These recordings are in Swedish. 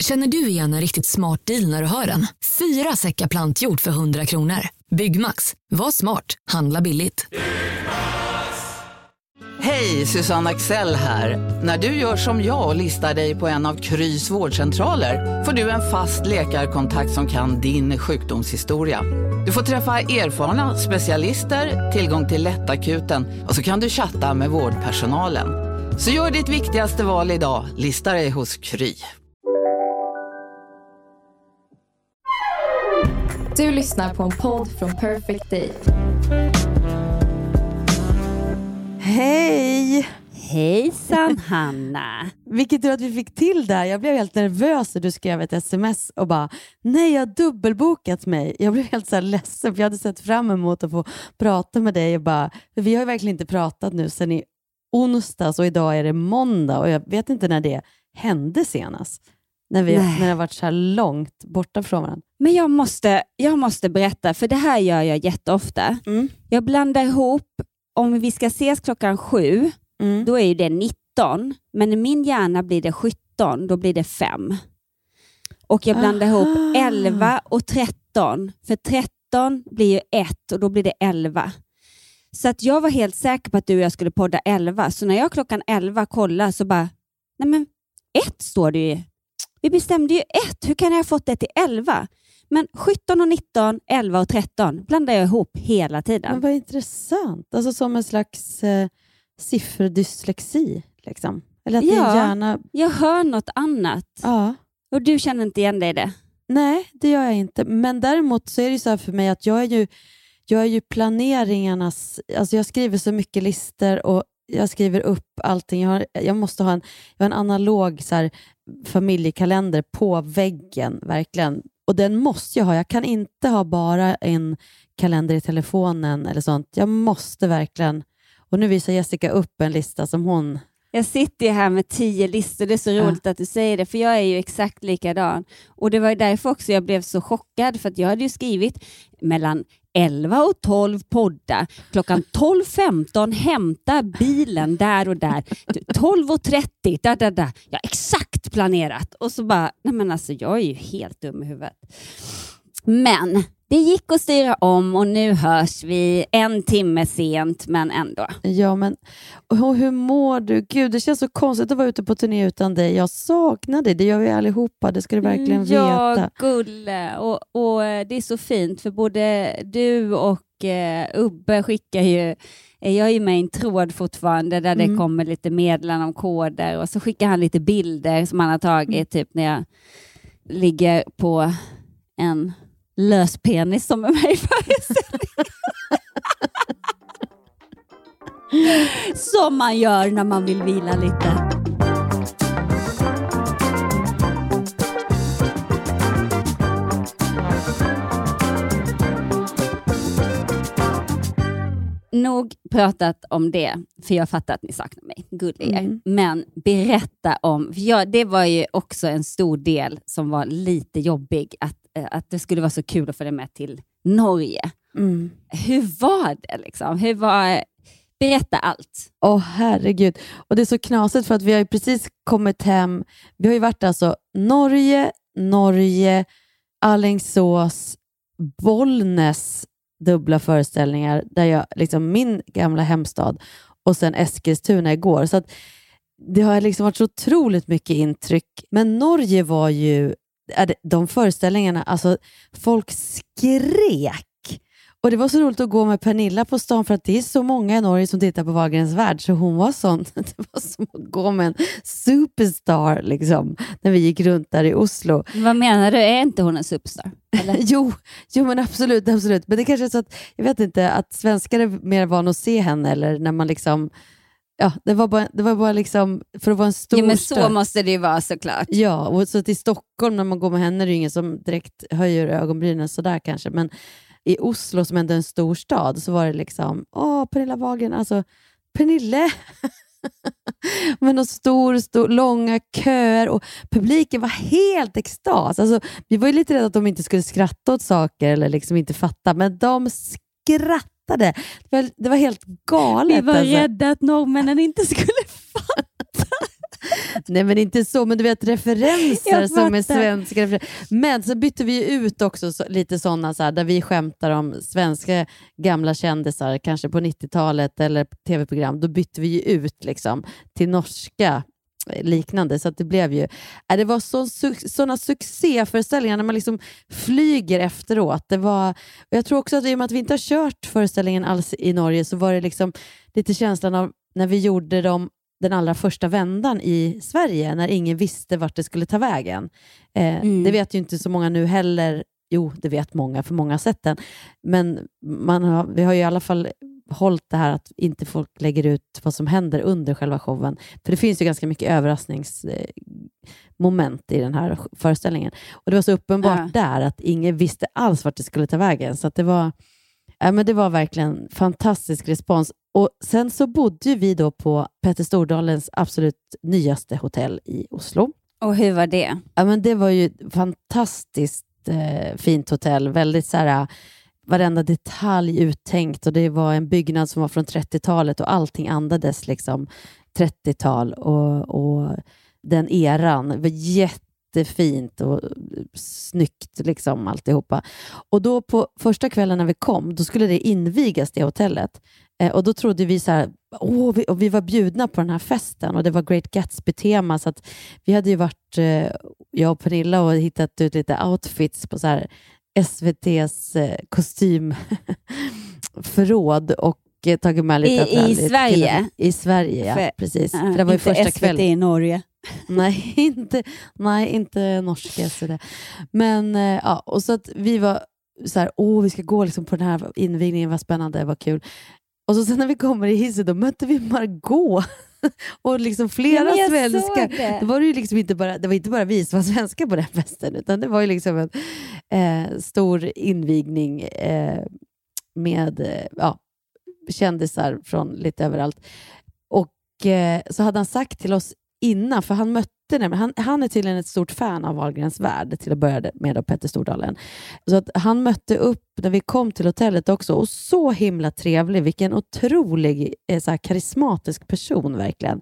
Känner du igen en riktigt smart deal när du hör den? Fyra säckar plantjord för 100 kronor. Byggmax, var smart, handla billigt. Hej, Susanne Axel här. När du gör som jag och listar dig på en av Krys vårdcentraler får du en fast läkarkontakt som kan din sjukdomshistoria. Du får träffa erfarna specialister, tillgång till lättakuten och så kan du chatta med vårdpersonalen. Så gör ditt viktigaste val idag, lista dig hos Kry. Du lyssnar på en podd från Perfect Day. Hej! Hejsan Hanna! Vilket tur att vi fick till där. Jag blev helt nervös när du skrev ett sms och bara nej, jag har dubbelbokat mig. Jag blev helt så här ledsen för jag hade sett fram emot att få prata med dig och bara, för vi har ju verkligen inte pratat nu sedan i onsdags och idag är det måndag och jag vet inte när det hände senast. När, vi, Nej. när det har varit så här långt borta från varandra. Men jag måste, jag måste berätta, för det här gör jag jätteofta. Mm. Jag blandar ihop, om vi ska ses klockan sju, Mm. då är ju det 19, men i min hjärna blir det 17, då blir det 5. Och jag blandar ihop Aha. 11 och 13, för 13 blir ju 1 och då blir det 11. Så att jag var helt säker på att du och jag skulle podda 11, så när jag klockan 11 kollar så bara, nej men 1 står det ju. Vi bestämde ju 1, hur kan jag ha fått det till 11? Men 17 och 19, 11 och 13 blandar jag ihop hela tiden. Men vad intressant. Alltså som en slags eh, sifferdyslexi. Liksom. Eller att Ja. hjärna... Jag hör något annat Ja. och du känner inte igen dig i det. Nej, det gör jag inte. Men däremot så är det ju så här för mig att jag är ju, jag är ju planeringarnas... Alltså jag skriver så mycket listor och jag skriver upp allting. Jag, har, jag måste ha en, jag har en analog så här, familjekalender på väggen, verkligen. Och den måste jag ha. Jag kan inte ha bara en kalender i telefonen eller sånt. Jag måste verkligen... Och nu visar Jessica upp en lista som hon... Jag sitter ju här med tio listor, det är så Ja. roligt att du säger det, för jag är ju exakt likadan. Och det var ju därför också jag blev så chockad, för att jag hade ju skrivit mellan 11 och 12 podda, klockan 12.15 hämta bilen där och där, 12.30, där, där, där. Ja, exakt planerat. Och så bara, nej men alltså jag är ju helt dum i huvudet. Men det gick att styra om och nu hörs vi en timme sent, men ändå. Ja, men och hur mår du? Gud, det känns så konstigt att vara ute på turné utan dig. Jag saknar dig. Det gör vi allihopa. Det ska du verkligen ja, veta. gulle. Och, och eh, det är så fint för både du och eh, Ubbe skickar ju eh, jag är ju med i en tråd fortfarande där det Mm. kommer lite meddelanden om koder och så skickar han lite bilder som han har tagit Mm. typ när jag ligger på en lös penis som är med i föreställningen. som man gör när man vill vila lite. Nog pratat om det, för jag fattar att ni saknar mig. Gulliga. Mm. Men berätta om, för jag, det var ju också en stor del som var lite jobbig, att, att det skulle vara så kul att följa med till Norge. Mm. Hur var det? Liksom? Hur var, berätta allt. Åh herregud. Och det är så knasigt för att vi har ju precis kommit hem. Vi har ju varit alltså Norge, Norge, Alingsås, Bollnäs dubbla föreställningar, där jag, liksom min gamla hemstad och sen Eskilstuna igår. Så att det har liksom varit så otroligt mycket intryck. Men Norge var ju, de föreställningarna, alltså folk skrek. Och Det var så roligt att gå med Pernilla på stan för att det är så många i Norge som tittar på Wahlgrens värld, så hon var sån. Det var som att gå med en superstar liksom, när vi gick runt där i Oslo. Vad menar du? Är inte hon en superstar? Jo, jo men absolut, absolut. Men det kanske är så att, jag vet inte, att svenskar är mer vana att se henne eller när man liksom, ja, det var bara, det var bara liksom, för att vara en stor Jo, men så måste det ju vara såklart. Ja, och så till Stockholm när man går med henne är det ingen som direkt höjer ögonbrynen sådär kanske, men i Oslo som ändå är en stor stad så var det liksom, åh Pernilla Wahlgren, alltså Pernille! Men och stor, stor, långa köer och publiken var helt extas. Alltså, vi var ju lite rädda att de inte skulle skratta åt saker eller liksom inte fatta, men de skrattade. Det var, det var helt galet. Vi var alltså. rädda att norrmännen inte skulle fatta. Nej men inte så, men du vet referenser som är svenska. Men så bytte vi ut också så, lite sådana så här, där vi skämtar om svenska gamla kändisar, kanske på 90-talet eller tv-program. Då bytte vi ut liksom till norska liknande. Så det blev ju, äh, det var så, såna succéföreställningar när man liksom flyger efteråt. Det var, jag tror också att i och med att vi inte har kört föreställningen alls i Norge så var det liksom lite känslan av när vi gjorde dem den allra första vändan i Sverige när ingen visste vart det skulle ta vägen. Eh, Mm. Det vet ju inte så många nu heller. Jo, det vet många, för många har sett den. Men man har, vi har ju i alla fall hållit det här att inte folk lägger ut vad som händer under själva showen. För det finns ju ganska mycket överraskningsmoment i den här föreställningen. Och Det var så uppenbart Ja. där att ingen visste alls vart det skulle ta vägen. Så att det var... Ja, men det var verkligen fantastisk respons. Och Sen så bodde vi då på Petter Stordalens absolut nyaste hotell i Oslo. Och hur var det? Ja, men det var ju fantastiskt eh, fint hotell. Väldigt så här, varenda detalj uttänkt och det var en byggnad som var från 30-talet och allting andades liksom 30-tal och, och den eran. Det var jättefint och snyggt liksom alltihopa. Och då på första kvällen när vi kom, då skulle det invigas det hotellet. Eh, och då trodde vi så här, åh, vi, och vi var bjudna på den här festen och det var Great Gatsby-tema så att vi hade ju varit, eh, jag och Pernilla, och hittat ut lite outfits på så här SVTs eh, kostymförråd och eh, tagit med lite I- i Sverige? I Sverige, ja. För- precis. Ja, För det var ju första SVT kvällen. i Norge. Nej, inte, nej, inte norska SVT. Men eh, ja, och så att vi var så här, åh, vi ska gå liksom på den här invigningen, vad spännande, vad kul. Och så sen när vi kommer i hissen, då mötte vi Margot och liksom flera Ja, svenskar. det. Det var, ju liksom inte bara, det var inte bara vi som var svenskar på den festen, utan det var ju liksom en eh, stor invigning eh, med eh, ja, kändisar från lite överallt. Och eh, så hade han sagt till oss innan, för han mötte han, han är tydligen ett stort fan av Wahlgrens värld till att börja med, då, Petter Stordalen. Så att han mötte upp när vi kom till hotellet också och så himla trevlig, vilken otrolig eh, så här, karismatisk person verkligen.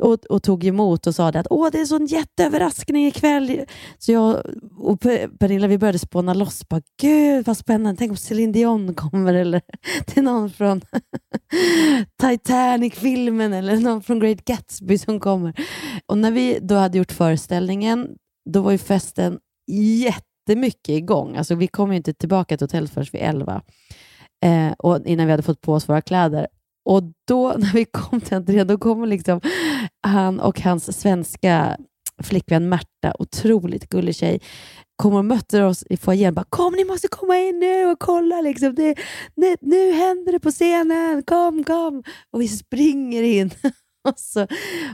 Och, och tog emot och sa det att Åh, det är en sån jätteöverraskning ikväll. Så jag och Pernilla vi började spåna loss. Bara, Gud vad spännande, tänk om Céline Dion kommer eller det är någon från Titanic-filmen eller någon från Great Gatsby som kommer. Och när vi då hade gjort föreställningen, då var ju festen jättemycket igång. Alltså, vi kom ju inte tillbaka till hotellet förrän vid elva, eh, och innan vi hade fått på oss våra kläder. Och då när vi kom till entrén, då kom liksom han och hans svenska flickvän Märta, otroligt gullig tjej, kommer och möter oss i foajén. Bara, Kom, ni måste komma in nu och kolla. Liksom. Det, nu, nu händer det på scenen. Kom, kom. Och vi springer in. och så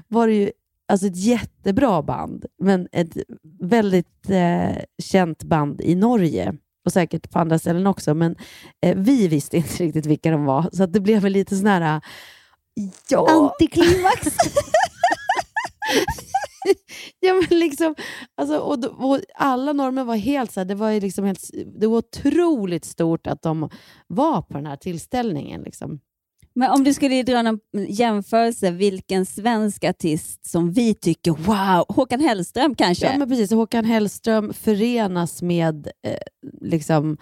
var det ju alltså ett jättebra band, men ett väldigt eh, känt band i Norge och säkert på andra ställen också. Men eh, vi visste inte riktigt vilka de var, så det blev väl lite sån här... Ja, Antiklimax. ja, men liksom, alltså, och, och alla normer var helt så här, det var, liksom helt, det var otroligt stort att de var på den här tillställningen. Liksom. Men om du skulle dra någon jämförelse, vilken svensk artist som vi tycker wow, Håkan Hellström kanske? Ja, men precis. Håkan Hellström förenas med eh, liksom,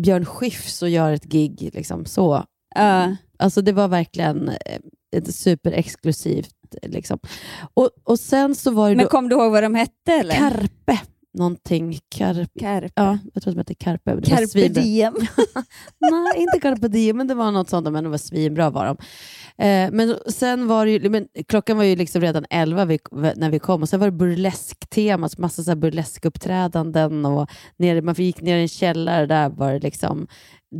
Björn Skifs och gör ett gig. Liksom, så. Ja. Alltså, det var verkligen eh, ett superexklusivt. Liksom. Och, och sen så var det men då kom du ihåg vad de hette? Eller? Carpe. Någonting. Carpe. Carpe. Ja, jag tror att de hette Carpe. Det Carpe diem. Nej, inte Carpe Diem, men det var något sånt, men det var svinbra var de. Eh, men sen var det ju, men klockan var ju liksom redan elva vi, när vi kom och sen var det burlesktema, så massa så burleskuppträdanden och nere, man gick ner i en källare, där var det liksom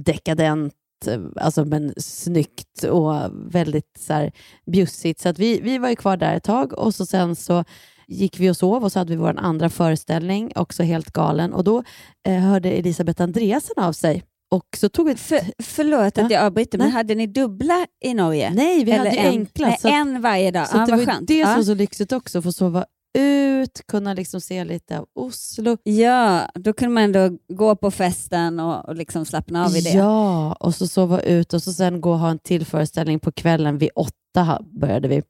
dekadent, eh, alltså men snyggt och väldigt så här bjussigt. Så att vi, vi var ju kvar där ett tag och så sen så gick vi och sov och så hade vi vår andra föreställning, också helt galen. Och då eh, hörde Elisabeth Andreasen av sig och så tog vi. För, förlåt att Ja. jag avbryter, men Nej. hade ni dubbla i Norge? Nej, vi hade ju en, enkla. Nej, att, en varje dag. så att det var skönt. det som var så lyxigt också, att få sova ut, kunna liksom se lite av Oslo. Ja, då kunde man ändå gå på festen och, och liksom slappna av i det. Ja, och så sova ut och så sen gå och ha en till föreställning på kvällen. Vid åtta började vi.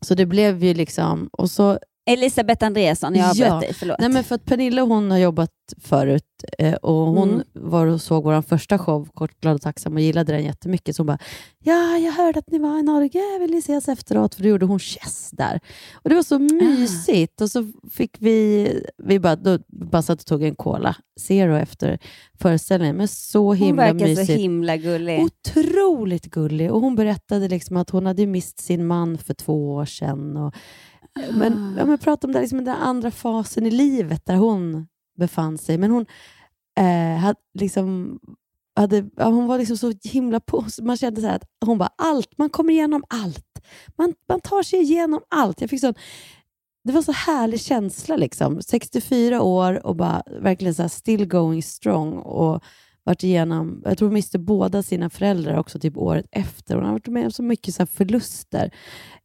Så det blev ju liksom... Och så, Elisabeth Andreasson, jag avbröt Ja. dig, förlåt. nej men för att Pernilla hon har jobbat förut eh, och hon Mm. var och såg vår första show, Kort, glad och tacksam, och gillade den jättemycket. Så hon bara, ja, jag hörde att ni var i Norge, vill ni ses efteråt? För då gjorde hon Chess där. Och det var så Ah. mysigt. Och så fick vi, vi bara, då, bara satt och tog en cola, zero efter föreställningen. Men så Hon himla verkar mysigt. så himla gullig. Otroligt gullig. Och hon berättade liksom att hon hade mist sin man för två år sedan. Och, men, ja, men prata om det, liksom den andra fasen i livet där hon befann sig. Men hon eh, hade liksom hade, ja, hon var liksom så himla på. Man kände så här att hon bara, allt, man kommer igenom allt. Man, man tar sig igenom allt. Jag fick sån, det var så härlig känsla. liksom. 64 år och bara verkligen så still going strong. Och varit igenom, jag tror hon miste båda sina föräldrar också typ året efter. Hon har varit med om så mycket så förluster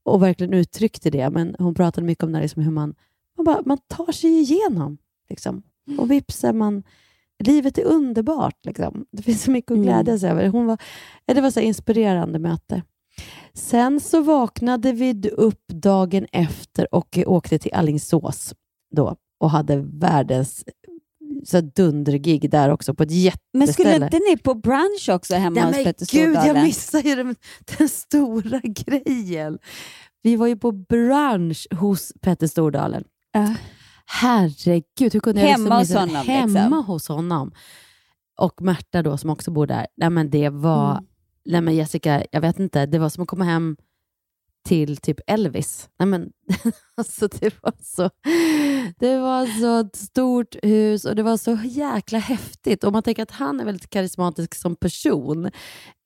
och verkligen uttryckte det. Men hon pratade mycket om det här, liksom hur man, man, bara, man tar sig igenom. Liksom. Och vips är man... Livet är underbart. Liksom. Det finns så mycket att Mm. glädja sig över. Hon var, det var så inspirerande möte. Sen så vaknade vi upp dagen efter och åkte till Allingsås då och hade världens så dundergig där också på ett jätteställe. Men skulle inte ni på brunch också hemma Ja, hos Petter gud, jag Stordalen? missade ju den, den stora grejen. Vi var ju på brunch hos Petter Stordalen. Ja. Herregud, hur kunde jag Hemma liksom hos honom, Hemma liksom. hos honom. Och Märta då, som också bor där. Nej, men det var... Mm. Nej, men Jessica, jag vet inte. Det var som att komma hem till typ Elvis. Nej, men, alltså, det, var så, det var så ett stort hus och det var så jäkla häftigt. Om man tänker att han är väldigt karismatisk som person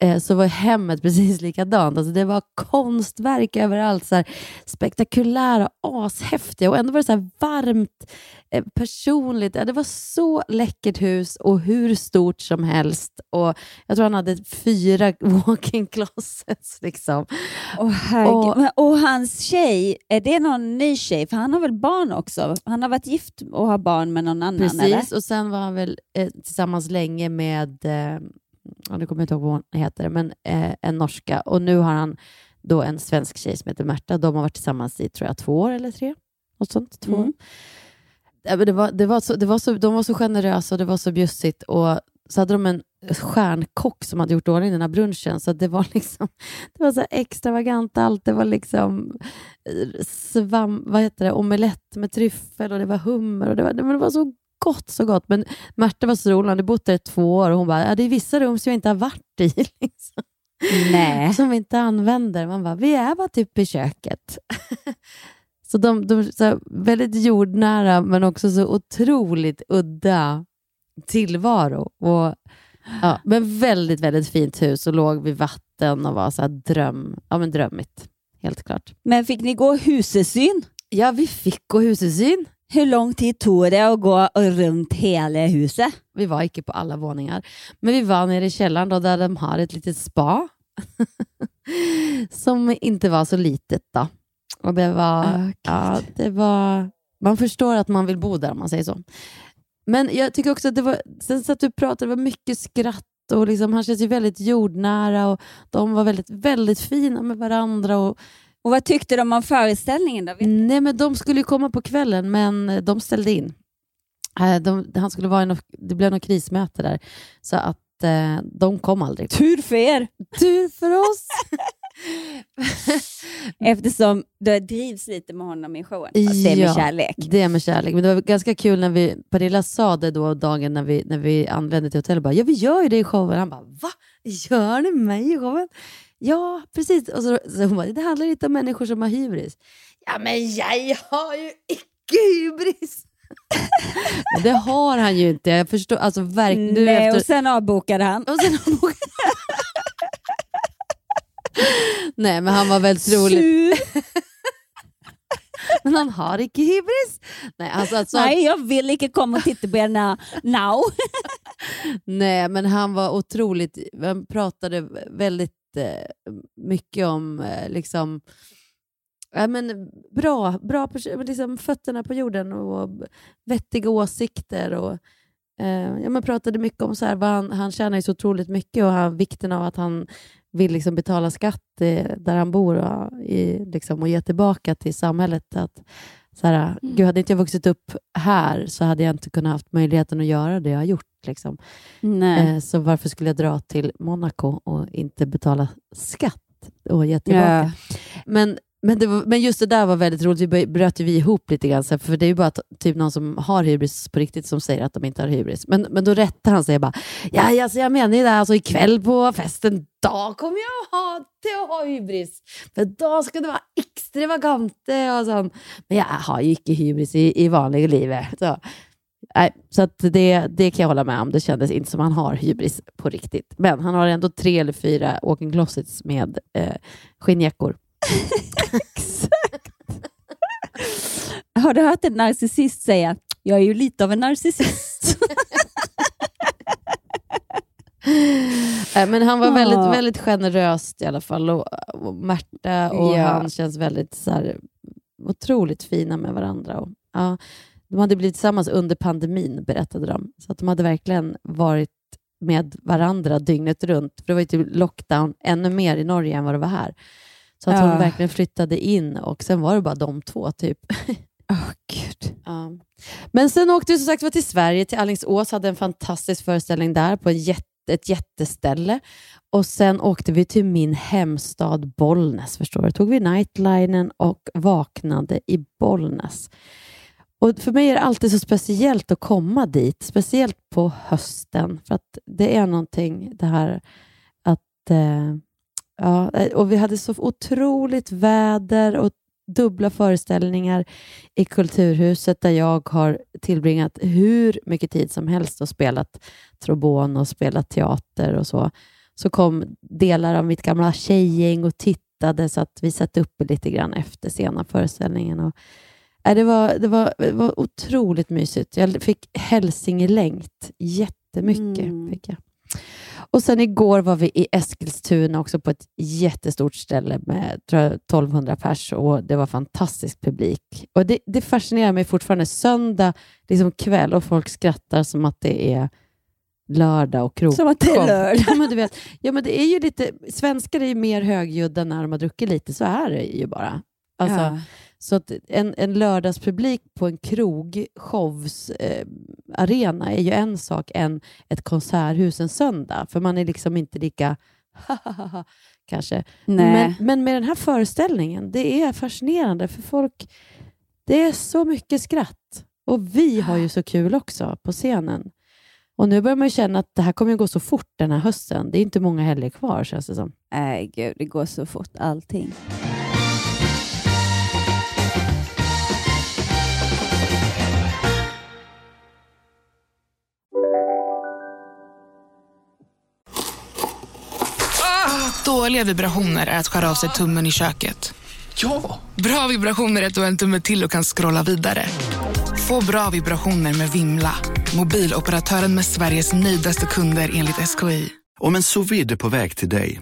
eh, så var hemmet precis likadant. Alltså, det var konstverk överallt. Så här, spektakulära, ashäftiga och ändå var det så här varmt, eh, personligt. Ja, det var så läckert hus och hur stort som helst. Och Jag tror han hade fyra walk-in closets. Liksom. Herregud. Och- och hans tjej, är det någon ny tjej? För han har väl barn också? Han har varit gift och har barn med någon annan, eller? Precis, och sen var han väl eh, tillsammans länge med, eh, ja, nu kommer jag inte ihåg vad hon heter, men eh, en norska. Och nu har han då en svensk tjej som heter Märta. De har varit tillsammans i tror jag, två år eller tre. Något sånt. Två. Mm. Det var, det var så, det var så, de var så generösa och det var så bjussigt. Och så hade de en stjärnkock som hade gjort ordning den här brunchen. Så det var liksom det var så extravagant allt. Det var liksom eh, svam, vad heter det, omelett med tryffel och det var hummer. Och det, var, det, var så gott, så gott. Men Märta var så rolig, hon hade bott där i två år och hon bara, ja, det är vissa rum som jag inte har varit i. Liksom Nej. som vi inte använder. Man bara, vi är bara typ i köket. så de, de så väldigt jordnära men också så otroligt udda tillvaro. Och, ja, men väldigt, väldigt fint hus och låg vid vatten och var så här dröm, ja, men drömmigt. Helt klart. Men fick ni gå husesyn? Ja, vi fick gå husesyn. Hur lång tid tog det att gå runt hela huset? Vi var inte på alla våningar, men vi var nere i källaren då, där de har ett litet spa. som inte var så litet. då. Och det var, ja, det var... Man förstår att man vill bo där om man säger så. Men jag tycker också att det var... Sen så att du pratade, det var mycket skratt och liksom, han känns ju väldigt jordnära och de var väldigt, väldigt fina med varandra. Och, Och vad tyckte de om föreställningen då? Nej, men de skulle ju komma på kvällen, men de ställde in. Eh, De, han skulle vara i något, det blev något krismöte där, så att eh, de kom aldrig. Tur för er! Tur för oss! Eftersom du drivs lite med honom i showen. Fast det är med Ja. kärlek. Det är med kärlek. Men det var ganska kul när vi, Pernilla sa det då dagen när vi, när vi anlände till hotellet. Bara, ja, vi gör ju det i showen. Han bara, va? Gör ni mig i showen? Ja, precis. Och så, så hon bara, det handlar inte om människor som har hybris. Ja, men jag har ju icke hybris. men det har han ju inte. Jag förstår, alltså verkligen. Nej, efter- och sen avbokade han. och sen har han Nej, men han var väldigt rolig. Men han har icke hybris. Nej, alltså, alltså, Nej, jag vill inte komma och titta på er now. Nej, men han var otroligt... Han pratade väldigt eh, mycket om eh, liksom, ja, men bra, bra liksom fötterna på jorden och vettiga åsikter. Och, eh, ja, men pratade mycket om så här, vad han, han tjänar ju så otroligt mycket och han, vikten av att han vill liksom betala skatt eh, där han bor och, i, liksom, och ge tillbaka till samhället. Att, så här, Mm. Gud, hade inte jag vuxit upp här så hade jag inte kunnat haft möjligheten att göra det jag har gjort. Liksom. Eh, så varför skulle jag dra till Monaco och inte betala skatt och ge tillbaka? Ja. Men, men, det var, men just det där var väldigt roligt. Vi bröt ju vi ihop lite grann, för det är ju bara typ någon som har hybris på riktigt som säger att de inte har hybris. Men, men då rättar han sig bara, ja, alltså, jag menar ju det, här, alltså, ikväll på festen, då kommer jag ha till att ha hybris. För då ska det vara extravagant och sånt. Men jag har ju icke hybris i, i vanliga livet. Så. Nej, så att det, det kan jag hålla med om. Det kändes inte som han har hybris på riktigt. Men han har ändå tre eller fyra walking closets med eh, skinnjackor. Har du hört en narcissist säga, jag är ju lite av en narcissist? Eh, Men han var Ja. väldigt, väldigt generöst i alla fall. Och, och Märta och Ja. han känns väldigt så här, otroligt fina med varandra. Och, ja, de hade blivit tillsammans under pandemin, berättade de. Så att de hade verkligen varit med varandra dygnet runt. För det var ju typ lockdown ännu mer i Norge än vad det var här. Så att Ja. hon verkligen flyttade in och sen var det bara de två. typ. Åh gud. Ja. Men sen åkte vi som sagt var till Sverige, till Alingsås, hade en fantastisk föreställning där på jätte, ett jätteställe. Och sen åkte vi till min hemstad Bollnäs, förstår du. Tog vi nightlinen och vaknade i Bollnäs. Och för mig är det alltid så speciellt att komma dit, speciellt på hösten. För att det är någonting det här att... Eh, ja, och vi hade så otroligt väder och dubbla föreställningar i Kulturhuset där jag har tillbringat hur mycket tid som helst och spelat trombon och spelat teater och så. Så kom delar av mitt gamla tjejgäng och tittade så att vi satt uppe lite grann efter sena föreställningen. Och, äh, det, var, det, var, det var otroligt mysigt. Jag fick hälsingelängt jättemycket. Mm. Fick jag. Och sen igår var vi i Eskilstuna också på ett jättestort ställe med tror jag, 1200 pers och det var fantastisk publik. Och det, det fascinerar mig fortfarande. Söndag liksom kväll och folk skrattar som att det är lördag och krog. Som att det är lördag. Ja, men du vet, ja, men det är ju lite, svenskar är ju mer högljudda när de har druckit lite, så är det ju bara. Alltså, Ja. Så att en, en lördagspublik på en krogshows eh, arena är ju en sak än ett konserthus en söndag, för man är liksom inte lika kanske. Nej. Men, men med den här föreställningen, det är fascinerande för folk, det är så mycket skratt. Och vi har ju så kul också på scenen. Och nu börjar man ju känna att det här kommer att gå så fort den här hösten. Det är inte många helger kvar känns det som. Nej, gud, det går så fort allting. Dåliga vibrationer är att skära av sig tummen i köket. Ja! Bra vibrationer är att du har en tumme till och kan scrolla vidare. Få bra vibrationer med Vimla. Mobiloperatören med Sveriges nöjdaste kunder enligt SKI. Om en sous på väg till dig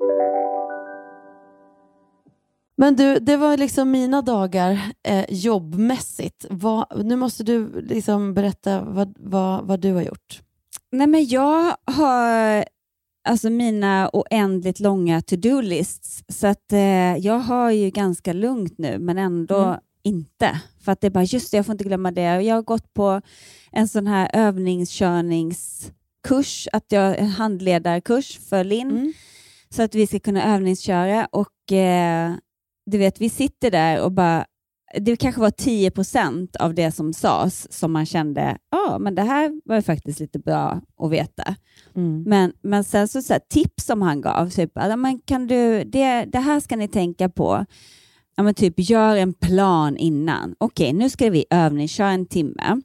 Men du, det var liksom mina dagar eh, jobbmässigt. Vad, nu måste du liksom berätta vad, vad, vad du har gjort. Nej, men jag har alltså mina oändligt långa to-do-lists, så att, eh, jag har ju ganska lugnt nu, men ändå Mm. inte. För att det är bara, just det, jag får inte glömma det. Jag har gått på en sån här övningskörningskurs, att jag en handledarkurs för Linn, Mm. så att vi ska kunna övningsköra. Och eh, du vet, vi sitter där och bara det kanske var 10 procent av det som sades som man kände, ja, men det här var faktiskt lite bra att veta. Mm. Men, men sen så, så här, tips som han gav, typ, men kan du, det, det här ska ni tänka på. Ja, men typ gör en plan innan. Okej, nu ska vi övningsköra en timme.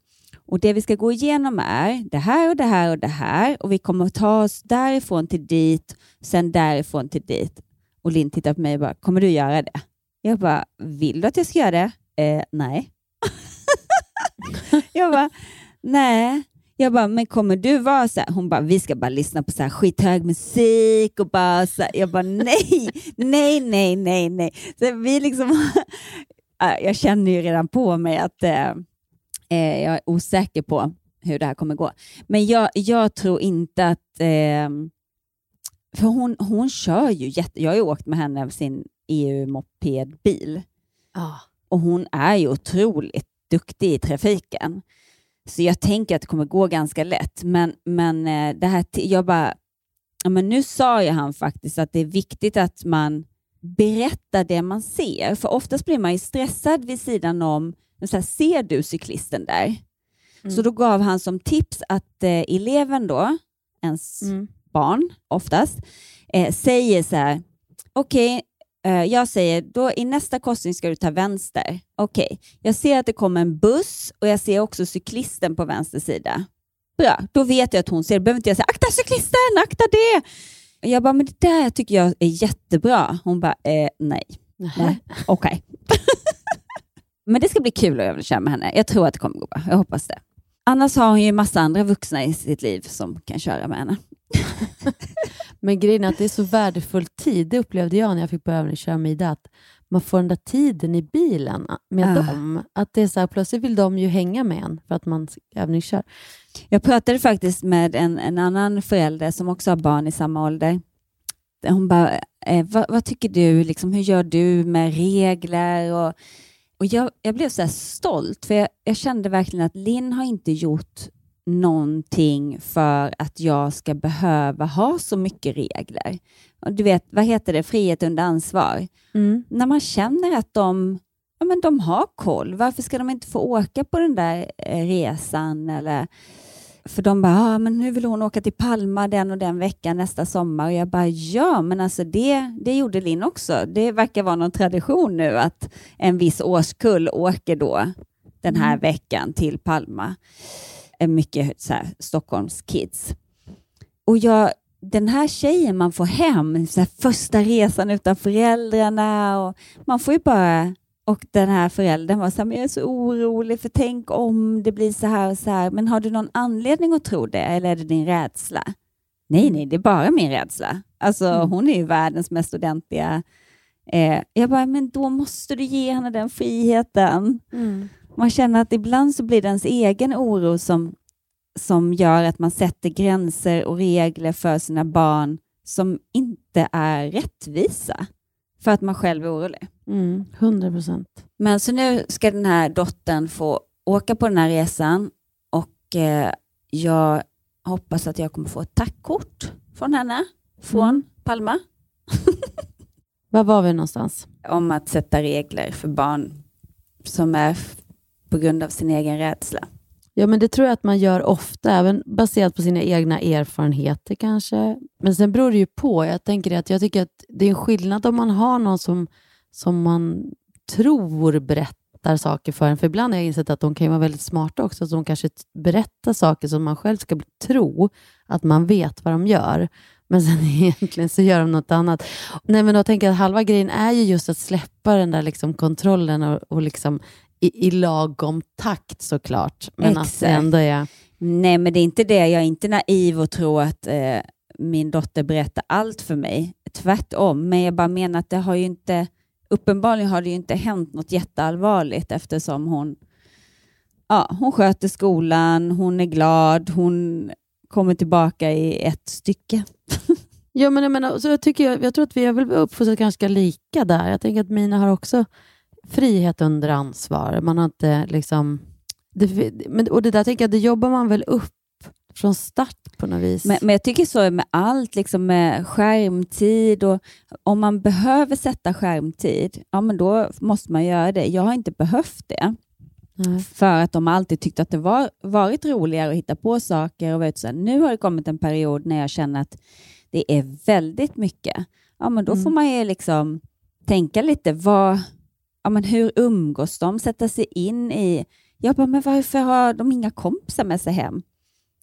Och Det vi ska gå igenom är det här och det här och det här och vi kommer att ta oss därifrån till dit, sen därifrån till dit. Och Linn tittar på mig och bara, kommer du göra det? Jag bara, vill du att jag ska göra det? Eh, nej. jag bara, nej. Jag bara, men kommer du vara så här? Hon bara, vi ska bara lyssna på så här skithög musik och bara så här. Jag bara, nej, nej, nej, nej, nej. Så vi liksom, ah, jag känner ju redan på mig att eh, eh, jag är osäker på hur det här kommer gå. Men jag, jag tror inte att, eh, för hon, hon kör ju jätte, jag har ju åkt med henne sin EU-mopedbil Ah. och hon är ju otroligt duktig i trafiken. Så jag tänker att det kommer gå ganska lätt. Men, men eh, det här, jag bara, ja, men nu sa ju han faktiskt att det är viktigt att man berättar det man ser. För oftast blir man ju stressad vid sidan om, så här, ser du cyklisten där? Så då gav han som tips att eh, eleven då, ens Mm. barn oftast, eh, säger så här, okej, eh, jag säger då i nästa korsning ska du ta vänster. Okej, jag ser att det kommer en buss och jag ser också cyklisten på vänster sida. Bra, då vet jag att hon ser det. behöver inte jag säga akta cyklisten, akta det. Jag bara, men det där tycker jag är jättebra. Hon bara, eh, nej. nej. Okej. men det ska bli kul att övningsköra med henne. Jag tror att det kommer gå bra. Jag hoppas det. Annars har hon ju massa andra vuxna i sitt liv som kan köra med henne. Men grejen är att det är så värdefull tid. Det upplevde jag när jag fick börja övningsköra med Ida, att man får den där tiden i bilen med Ah. dem. Att det är så här, plötsligt vill de ju hänga med en för att man övningskör. Jag pratade faktiskt med en, en annan förälder som också har barn i samma ålder. Hon bara, eh, vad, vad tycker du? Liksom, hur gör du med regler? Och, och jag, jag blev så stolt, för jag, jag kände verkligen att Linn har inte gjort någonting för att jag ska behöva ha så mycket regler. Och du vet, vad heter det? Frihet under ansvar. När man känner att de, ja, men de har koll, varför ska de inte få åka på den där eh, resan? Eller, för de bara, ah, men nu vill hon åka till Palma den och den veckan nästa sommar. Och jag bara, ja, men alltså det, det gjorde Linn också. Det verkar vara någon tradition nu att en viss årskull åker då den här veckan till Palma. Eh, Mycket så här, Stockholms kids. Och jag, den här tjejen man får hem, så här, första resan utan föräldrarna, och man får ju bara och den här föräldern var så här, men jag är så orolig för tänk om det blir så här och så här. Men har du någon anledning att tro det eller är det din rädsla? Nej, nej, det är bara min rädsla. Alltså hon är ju världens mest ordentliga. Eh, jag bara, men då måste du ge henne den friheten. Man känner att ibland så blir det ens egen oro som, som gör att man sätter gränser och regler för sina barn som inte är rättvisa för att man själv är orolig. Mm, 100 procent. Men så nu ska den här dottern få åka på den här resan och eh, jag hoppas att jag kommer få ett tackkort från henne från Palma Var var vi någonstans? om att sätta regler för barn som är på grund av sin egen rädsla. Ja, men det tror jag att man gör ofta, även baserat på sina egna erfarenheter kanske. Men sen beror det ju på. Jag tänker att jag tycker att det är en skillnad om man har någon som, som man tror berättar saker för en. För ibland har jag insett att de kan ju vara väldigt smarta också, så de kanske berättar saker som man själv ska tro att man vet vad de gör. Men sen egentligen så gör de något annat. Nej, men då tänker jag att halva grejen är ju just att släppa den där liksom kontrollen och, och liksom i, i lagom takt såklart. Men att det ändå är... Nej, men det är inte det. Jag är inte naiv och tror att eh, min dotter berättar allt för mig. Tvärtom, men jag bara menar att det har ju inte, uppenbarligen har det ju inte hänt något jätteallvarligt eftersom hon, ja, hon sköter skolan, hon är glad, hon kommer tillbaka i ett stycke. Ja, men jag, menar, så jag, tycker, jag, jag tror att vi har väl uppfostrat ganska lika där. Jag tänker att Mina har också frihet under ansvar. Man har inte liksom... Det, men, och det där tänker jag, det jobbar man väl upp från start på något vis. Men, men jag tycker så med allt, liksom med skärmtid och om man behöver sätta skärmtid, ja men då måste man göra det. Jag har inte behövt det. Nej. För att de alltid tyckte att det var varit roligare att hitta på saker. Och vet, så här, nu har det kommit en period när jag känner att det är väldigt mycket. Ja, men då Mm. får man ju liksom tänka lite, vad, ja, men hur umgås de? Sätta sig in i... Jag bara, men varför har de inga kompisar med sig hem?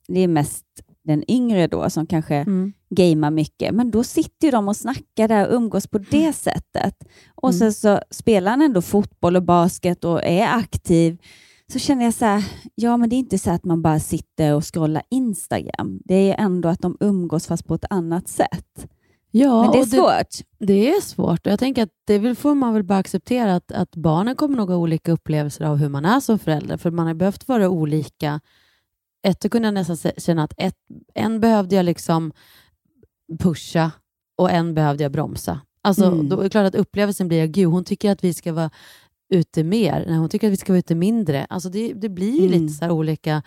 Det är mest den yngre då som kanske Mm. gamar mycket, men då sitter de och snackar där och umgås på det sättet. Och Mm. sen så spelar han ändå fotboll och basket och är aktiv. Så känner jag så här, ja men det är inte så att man bara sitter och scrollar Instagram. Det är ändå att de umgås fast på ett annat sätt. Ja, men det är och svårt. Det är svårt och jag tänker att det vill, får man väl bara acceptera att, att barnen kommer nog ha olika upplevelser av hur man är som förälder, för man har behövt vara olika. Ett, att kunna nästan se- känna att ett, en behövde jag liksom pusha och en behövde jag bromsa. Alltså, Mm. Då är det klart att upplevelsen blir, gud hon tycker att vi ska vara ute mer, nej hon tycker att vi ska vara ute mindre. Alltså det, det blir ju Mm. lite så här olika,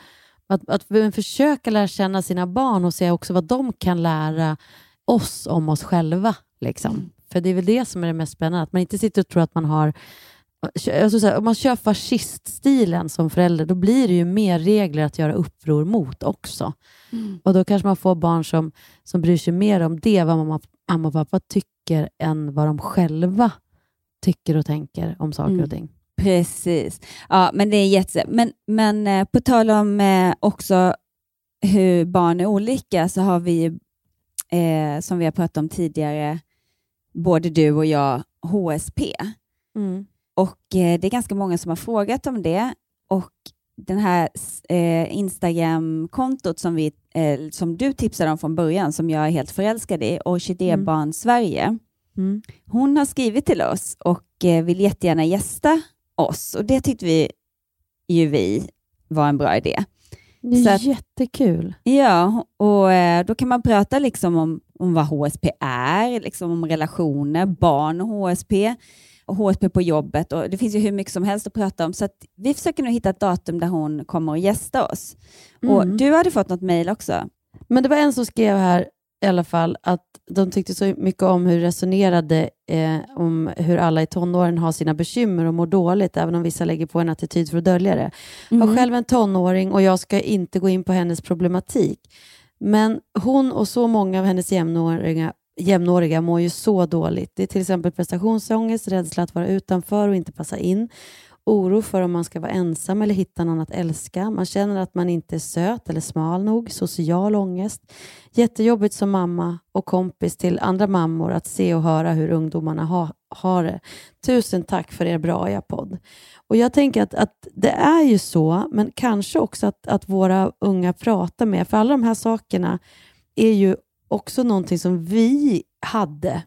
att, att försöka lära känna sina barn och se också vad de kan lära oss om oss själva. Liksom. För det är väl det som är det mest spännande, att man inte sitter och tror att man har jag skulle säga, om man kör fasciststilen som förälder, då blir det ju mer regler att göra uppror mot också. Och då kanske man får barn som, som bryr sig mer om det, vad mamma, mamma och pappa tycker, än vad de själva tycker och tänker om saker Mm. och ting. Precis. Ja, men det är jätte... Men, men eh, på tal om eh, också hur barn är olika så har vi eh, som vi har pratat om tidigare, både du och jag, HSP. Och eh, det är ganska många som har frågat om det. Och den här eh, Instagram-kontot som, vi, eh, som du tipsade om från början, som jag är helt förälskad i, Orkidébarn Sverige, Mm. hon har skrivit till oss och eh, vill jättegärna gästa oss. Och det tyckte vi ju vi var en bra idé. Det är att- jättekul. Ja, och eh, då kan man prata liksom om, om vad HSP är, liksom om relationer, barn och HSP och HSP på jobbet. Och det finns ju hur mycket som helst att prata om. Så vi försöker nu hitta ett datum där hon kommer att gästa oss. Och Mm. du hade fått något mejl också. Men det var en som skrev här i alla fall att de tyckte så mycket om hur du resonerade eh, om hur alla i tonåren har sina bekymmer och mår dåligt, även om vissa lägger på en attityd för att dölja det. Jag Mm. har själv en tonåring och jag ska inte gå in på hennes problematik. Men hon och så många av hennes jämnåriga, jämnåriga mår ju så dåligt. Det är till exempel prestationsångest, rädsla att vara utanför och inte passa in, oro för om man ska vara ensam eller hitta någon att älska. Man känner att man inte är söt eller smal nog, social ångest. Jättejobbigt som mamma och kompis till andra mammor att se och höra hur ungdomarna ha, har det. Tusen tack för er bra podd. Och Jag tänker att, att det är ju så, men kanske också att, att våra unga pratar med, för alla de här sakerna är ju också någonting som vi hade,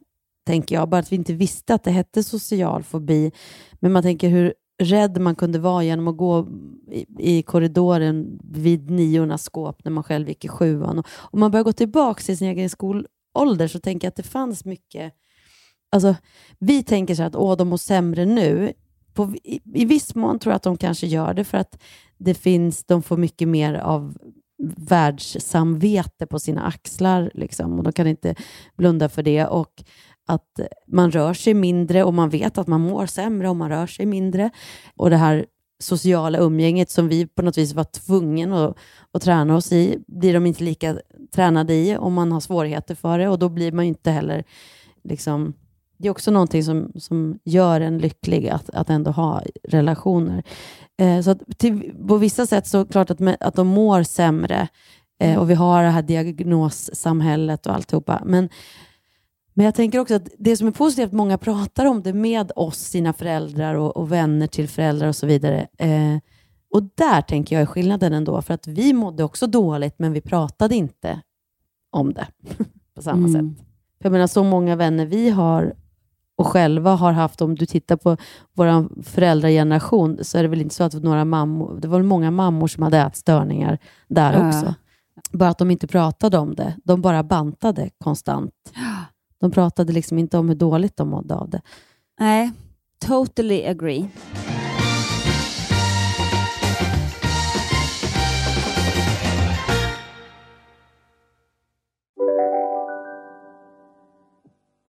tänker jag, bara att vi inte visste att det hette social fobi. Men man tänker hur rädd man kunde vara genom att gå i, i korridoren vid niornas skåp när man själv gick i sjuan. Och om man börjar gå tillbaka till sin egen skolålder så tänker jag att det fanns mycket Alltså, vi tänker så här att Åh, de mår sämre nu. På, i, I viss mån tror jag att de kanske gör det för att det finns, de får mycket mer av världssamvete på sina axlar liksom, och de kan inte blunda för det. Och att man rör sig mindre och man vet att man mår sämre om man rör sig mindre. Och det här sociala umgänget som vi på något vis var tvungna att, att träna oss i, blir de inte lika tränade i om man har svårigheter för det och då blir man ju inte heller liksom det är också någonting som, som gör en lycklig att, att ändå ha relationer. Eh, så att till, på vissa sätt så är det klart att, med, att de mår sämre eh, och vi har det här diagnossamhället och alltihopa. Men, men jag tänker också att det som är positivt många pratar om det med oss, sina föräldrar och, och vänner till föräldrar och så vidare. Eh, och där tänker jag är skillnaden ändå, för att vi mådde också dåligt, men vi pratade inte om det på samma Mm. sätt. För jag menar, så många vänner vi har och själva har haft, om du tittar på vår föräldrageneration, så är det väl inte så att några mammor, det var många mammor som hade ätstörningar där Ja. också. Bara att de inte pratade om det. De bara bantade konstant. De pratade liksom inte om hur dåligt de mådde av det. Nej, totally agree.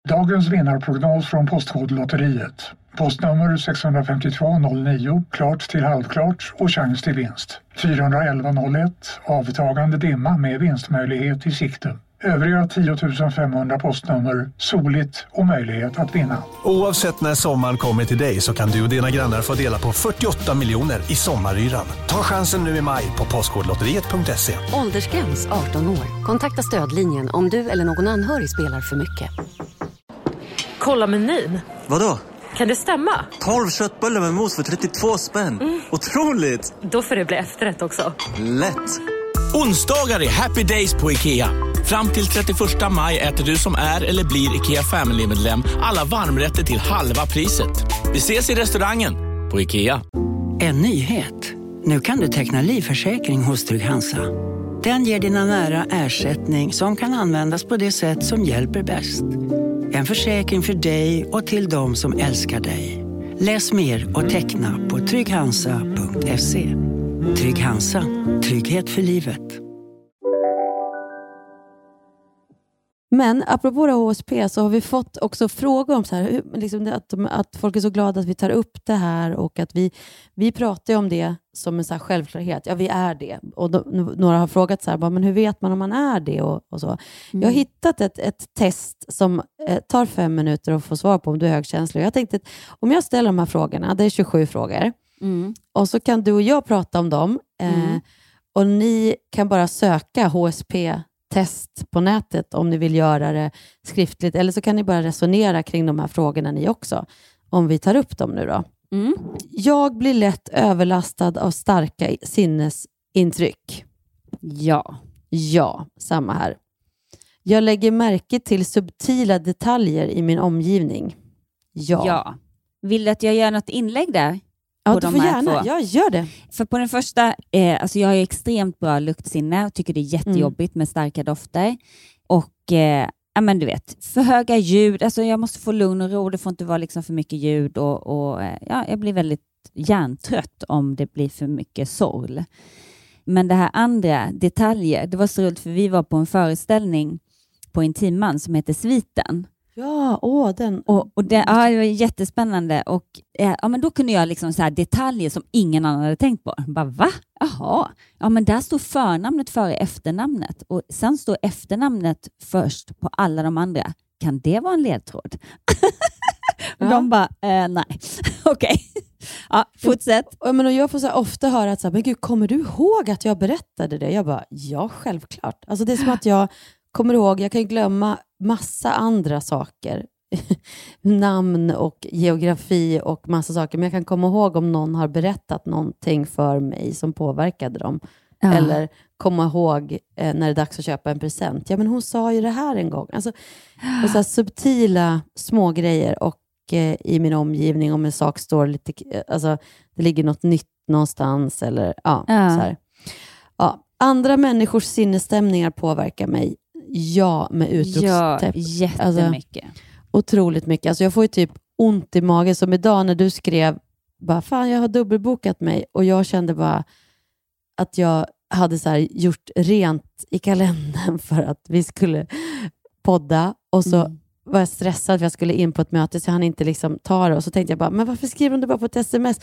Dagens vinnarprognos från Postkodlotteriet. Postnummer 65209, klart till halvklart och chans till vinst. 41101, avtagande dimma med vinstmöjlighet i sikte. Övriga 10 500 postnummer soligt och möjlighet att vinna. Oavsett när sommaren kommer till dig så kan du och dina grannar få dela på 48 miljoner i sommaryran. Ta chansen nu i maj på Postkodlotteriet.se. Åldersgräns 18 år. Kontakta stödlinjen om du eller någon anhörig spelar för mycket. Kolla menyn. Vadå? Kan det stämma? 12 köttbullar med mos för 32 spänn. Mm. Otroligt! Då får det bli efterrätt också. Lätt! Onsdagar är happy days på IKEA. Fram till 31 maj äter du som är eller blir IKEA Family-medlem alla varmrätter till halva priset. Vi ses i restaurangen på IKEA. En nyhet. Nu kan du teckna livförsäkring hos Trygg-Hansa. Den ger dina nära ersättning som kan användas på det sätt som hjälper bäst. En försäkring för dig och till de som älskar dig. Läs mer och teckna på trygghansa.se. Trygg Hansa. Trygghet för livet. Men apropå det HSP så har vi fått också frågor om så här, liksom att, att folk är så glada att vi tar upp det här och att vi, vi pratar om det som en så här självklarhet. Ja, vi är det. Och då, några har frågat så här, bara, men hur vet man om man är det? Och, och så. Jag har hittat ett, ett test som eh, tar fem minuter att få svar på om du är högkänslig. Jag tänkte att om jag ställer de här frågorna, det är 27 frågor, och så kan du och jag prata om dem. Eh, och ni kan bara söka HSP-test på nätet om ni vill göra det skriftligt. Eller så kan ni bara resonera kring de här frågorna ni också, om vi tar upp dem nu då. Jag blir lätt överlastad av starka sinnesintryck. Ja. Ja, samma här. Jag lägger märke till subtila detaljer i min omgivning. Ja. Ja. Vill du att jag gör något inlägg där? Ja, på du de får här gärna. två? Ja, gör det. För på den första, eh, alltså jag har extremt bra luktsinne och tycker det är jättejobbigt med starka dofter. Och eh, ja, men du vet, för höga ljud, alltså jag måste få lugn och ro, det får inte vara liksom för mycket ljud och, och eh, ja, jag blir väldigt hjärntrött om det blir för mycket sorl. Men det här andra, detaljer, det var så roligt för vi var på en föreställning på Intiman som heter Sviten. Ja, åh, den. Och, och det, ja, det var jättespännande. Och, eh, ja, men då kunde jag liksom så här detaljer som ingen annan hade tänkt på. Bara, va? Jaha. Ja, men där står förnamnet före efternamnet och sen står efternamnet först på alla de andra. Kan det vara en ledtråd? och De bara, eh, nej. Okej. Ja, fortsätt. Ja, men jag får så ofta höra att så här, men gud, kommer du ihåg att jag berättade det? Jag bara, ja, självklart. Alltså, det är som att jag kommer ihåg, jag kan glömma massa andra saker. Namn och geografi och massa saker, men jag kan komma ihåg om någon har berättat någonting för mig som påverkade dem. Ja. Eller komma ihåg eh, när det är dags att köpa en present. Ja, men hon sa ju det här en gång. Alltså, och så subtila små grejer och eh, i min omgivning om en sak står lite, eh, alltså det ligger något nytt någonstans eller ja, Ja. så här. Ja, andra människors sinnesstämningar påverkar mig. Ja, med Ja, utropstecken. jättemycket. otroligt mycket. Alltså jag får ju typ ont i magen. Som idag när du skrev, bara, fan jag har dubbelbokat mig och jag kände bara att jag hade så gjort rent i kalendern för att vi skulle podda och så Mm. var jag stressad för jag skulle in på ett möte så jag hann inte liksom ta det. Och så tänkte jag bara, men varför skriver hon det bara på ett sms?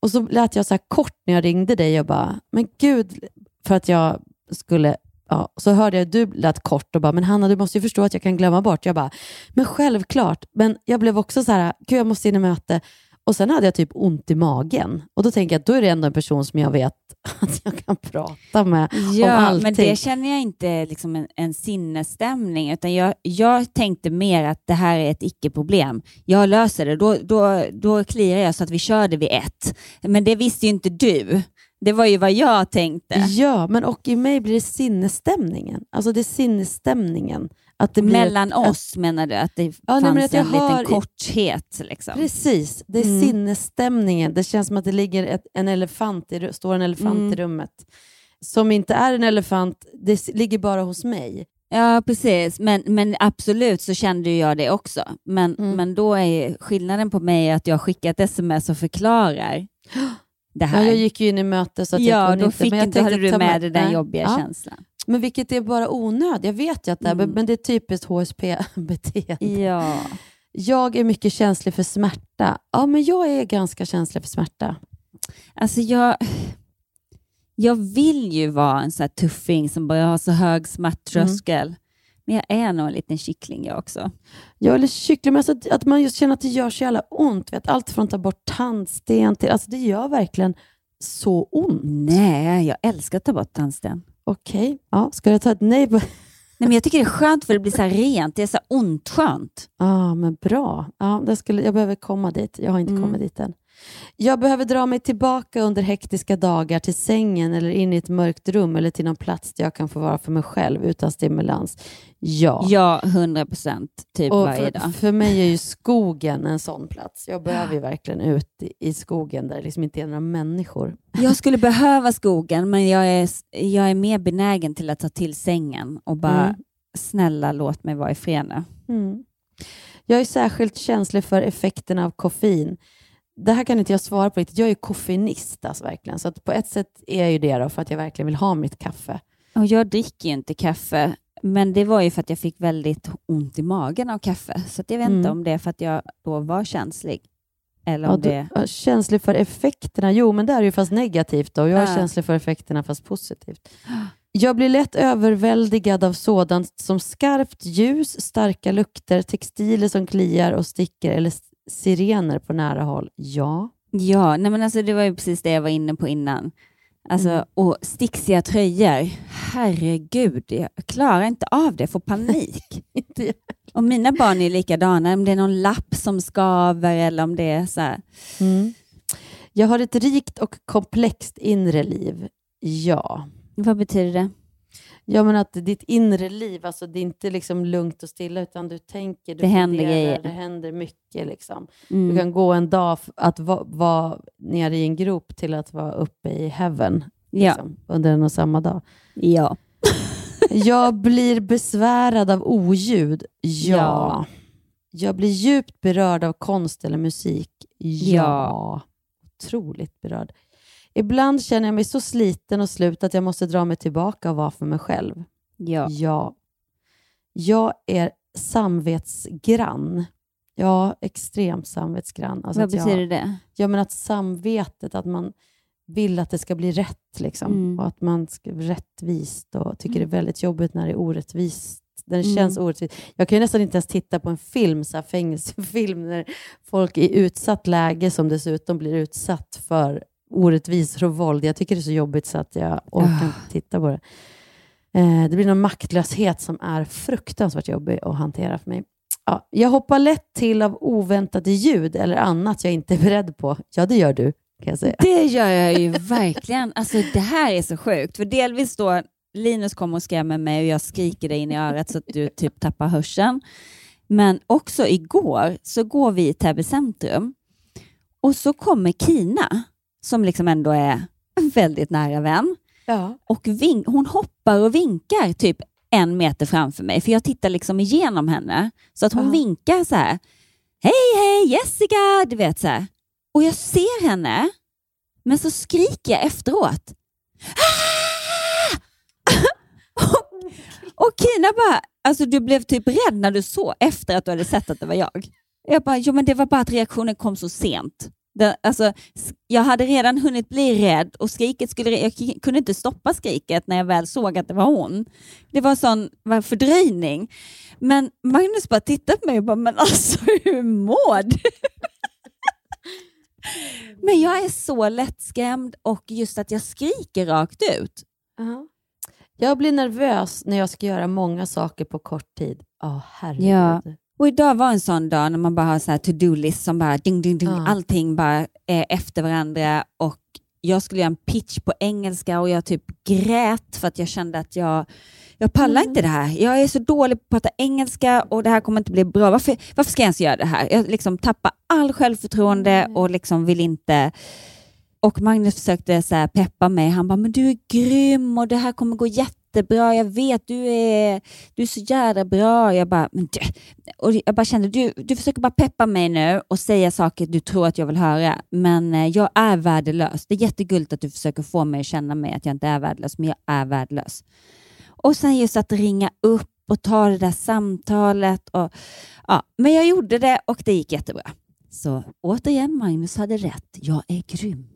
Och så lät jag så här kort när jag ringde dig och bara, men gud, för att jag skulle Ja, så hörde jag att du lät kort och bara, men Hanna du måste ju förstå att jag kan glömma bort. Jag bara, men självklart. Men jag blev också så här, gud jag måste in i möte. Och sen hade jag typ ont i magen. Och då tänker jag att då är det ändå en person som jag vet att jag kan prata med om Ja, allting. men det känner jag inte liksom en, en sinnesstämning, utan jag, jag tänkte mer att det här är ett icke-problem. Jag löser det, då, då, då kliar jag så att vi kör det vid ett. Men det visste ju inte du. Det var ju vad jag tänkte. Ja, men och i mig blir det sinnesstämningen. Alltså det är sinnesstämningen. Att det Mellan ett, oss menar du, att det Ja, nej, fanns men att en liten hör i- korthet? Liksom. Precis, det är Mm. sinnesstämningen. Det känns som att det ligger ett, en elefant i, står en elefant Mm. i rummet. Som inte är en elefant, det ligger bara hos mig. Ja, precis. Men, men absolut så kände jag det också. Men, Mm. men då är skillnaden på mig att jag skickar ett sms och förklarar det här. Ja, jag gick ju in i möte så att jag ja, kunde då inte. fick men jag inte, hade du med dig den jobbiga Ja. känslan. Men vilket är bara onödigt. Jag vet ju att det är, Mm. men det är typiskt HSP-beteende. Ja. Jag är mycket känslig för smärta. Ja, men jag är ganska känslig för smärta. Alltså jag, jag vill ju vara en sån här tuffing som bara har så hög smärttröskel. Men jag är nog en liten kyckling jag också. Jag är kyckling, men alltså att, att man just känner att det gör så jävla ont. Vet, allt från att ta bort tandsten till... Alltså det gör verkligen så ont. Nej, jag älskar att ta bort tandsten. Okej, ja, ska jag ta ett nej på... Nej, men jag tycker det är skönt för det blir så här rent. Det är så här ont-skönt. Ja, men bra. Ja, det skulle, jag behöver komma dit. Jag har inte Mm. kommit dit än. Jag behöver dra mig tillbaka under hektiska dagar till sängen eller in i ett mörkt rum eller till någon plats där jag kan få vara för mig själv utan stimulans. Ja. Ja, 100 procent. Typ Och varje för, dag. för mig är ju skogen en sån plats. Jag behöver ju verkligen ut i, i skogen där det liksom inte är några människor. Jag skulle behöva skogen, men jag är, jag är mer benägen till att ta till sängen och bara, Mm. snälla låt mig vara i fred nu. Mm. Jag är särskilt känslig för effekterna av koffein. Det här kan inte jag svara på riktigt. Jag är koffeinist alltså, verkligen. Så på ett sätt är jag ju det då, för att jag verkligen vill ha mitt kaffe. Och jag dricker ju inte kaffe, men det var ju för att jag fick väldigt ont i magen av kaffe. Så jag vet inte Mm. om det är för att jag då var känslig. Eller Ja, om du, det... ja, känslig för effekterna? Jo, men det är ju fast negativt. Då. Jag är Ja. känslig för effekterna fast positivt. Jag blir lätt överväldigad av sådant som skarpt ljus, starka lukter, textiler som kliar och sticker eller sirener på nära håll. Ja. Ja, nej men alltså det var ju precis det jag var inne på innan. Alltså, Mm. Och sticksiga tröjor. Herregud, jag klarar inte av det. Jag får panik. och mina barn är likadana. Om det är någon lapp som skaver eller om det är så här. Mm. Jag har ett rikt och komplext inre liv. Ja. Vad betyder det? Ja, men att ditt inre liv, alltså det är inte liksom lugnt och stilla, utan du tänker, du Det händer grejer. det händer mycket. Liksom. Mm. Du kan gå en dag att vara va nere i en grop till att vara uppe i heaven Ja. liksom, under en och samma dag. Ja. Jag blir besvärad av oljud. Ja. Ja. Jag blir djupt berörd av konst eller musik. Ja. Ja. Otroligt berörd. Ibland känner jag mig så sliten och slut att jag måste dra mig tillbaka och vara för mig själv. Ja. Ja. Jag är samvetsgrann. Ja, extremt samvetsgrann. Alltså Vad att jag- betyder det? Ja, men att samvetet, att man vill att det ska bli rätt liksom. Mm. och att man ska rättvist och tycker det är väldigt jobbigt när det är orättvist. När det Mm. känns orättvist. Jag kan ju nästan inte ens titta på en film, så här fängelsefilm, när folk i utsatt läge som dessutom blir utsatt för orättvisor och våld. Jag tycker det är så jobbigt så att jag orkar Ah. inte titta på det. Eh, det blir någon maktlöshet som är fruktansvärt jobbig att hantera för mig. Ja, jag hoppar lätt till av oväntade ljud eller annat jag inte är beredd på. Ja, det gör du, kan jag säga. Det gör jag ju verkligen. Alltså det här är så sjukt. För delvis då, Linus kommer och skrämmer mig och jag skriker dig in i örat så att du typ tappar hörseln. Men också igår så går vi i Täby centrum och så kommer Kina, som liksom ändå är en väldigt nära vän. Ja. Och vink, hon hoppar och vinkar typ en meter framför mig, för jag tittar liksom igenom henne. Så att hon Ja. vinkar så här. Hej, hej, Jessica! Du vet så här. Och jag ser henne, men så skriker jag efteråt. Ah! och, och Kina bara, alltså du blev typ rädd när du såg efter att du hade sett att det var jag. Jag bara, jo men det var bara att reaktionen kom så sent. Det, alltså, jag hade redan hunnit bli rädd och skriket skulle, jag kunde inte stoppa skriket när jag väl såg att det var hon. Det var sån var fördröjning. Men Magnus bara tittade på mig och bara, men alltså hur mår du? men jag är så lättskrämd och just att jag skriker rakt ut. Ja. Jag blir nervös när jag ska göra många saker på kort tid. Ja, herregud. Ja. Och idag var en sån dag när man bara har så här to-do-list som bara ding, ding, ding, Ja. allting bara är efter varandra och jag skulle göra en pitch på engelska och jag typ grät för att jag kände att jag, jag pallar Mm. inte det här. Jag är så dålig på att prata engelska och det här kommer inte bli bra. Varför, varför ska jag ens göra det här? Jag liksom tappar all självförtroende Mm. och liksom vill inte och Magnus försökte så peppa mig. Han bara, men du är grym och det här kommer gå jättebra. Jag vet, du är, du är så jävla bra. Jag bara, men du, och jag bara kände, du, du försöker bara peppa mig nu och säga saker du tror att jag vill höra. Men eh, jag är värdelös. Det är jättegulligt att du försöker få mig att känna mig att jag inte är värdelös, men jag är värdelös. Och sen just att ringa upp och ta det där samtalet. Och, ja, men jag gjorde det och det gick jättebra. Så återigen, Magnus hade rätt. Jag är grym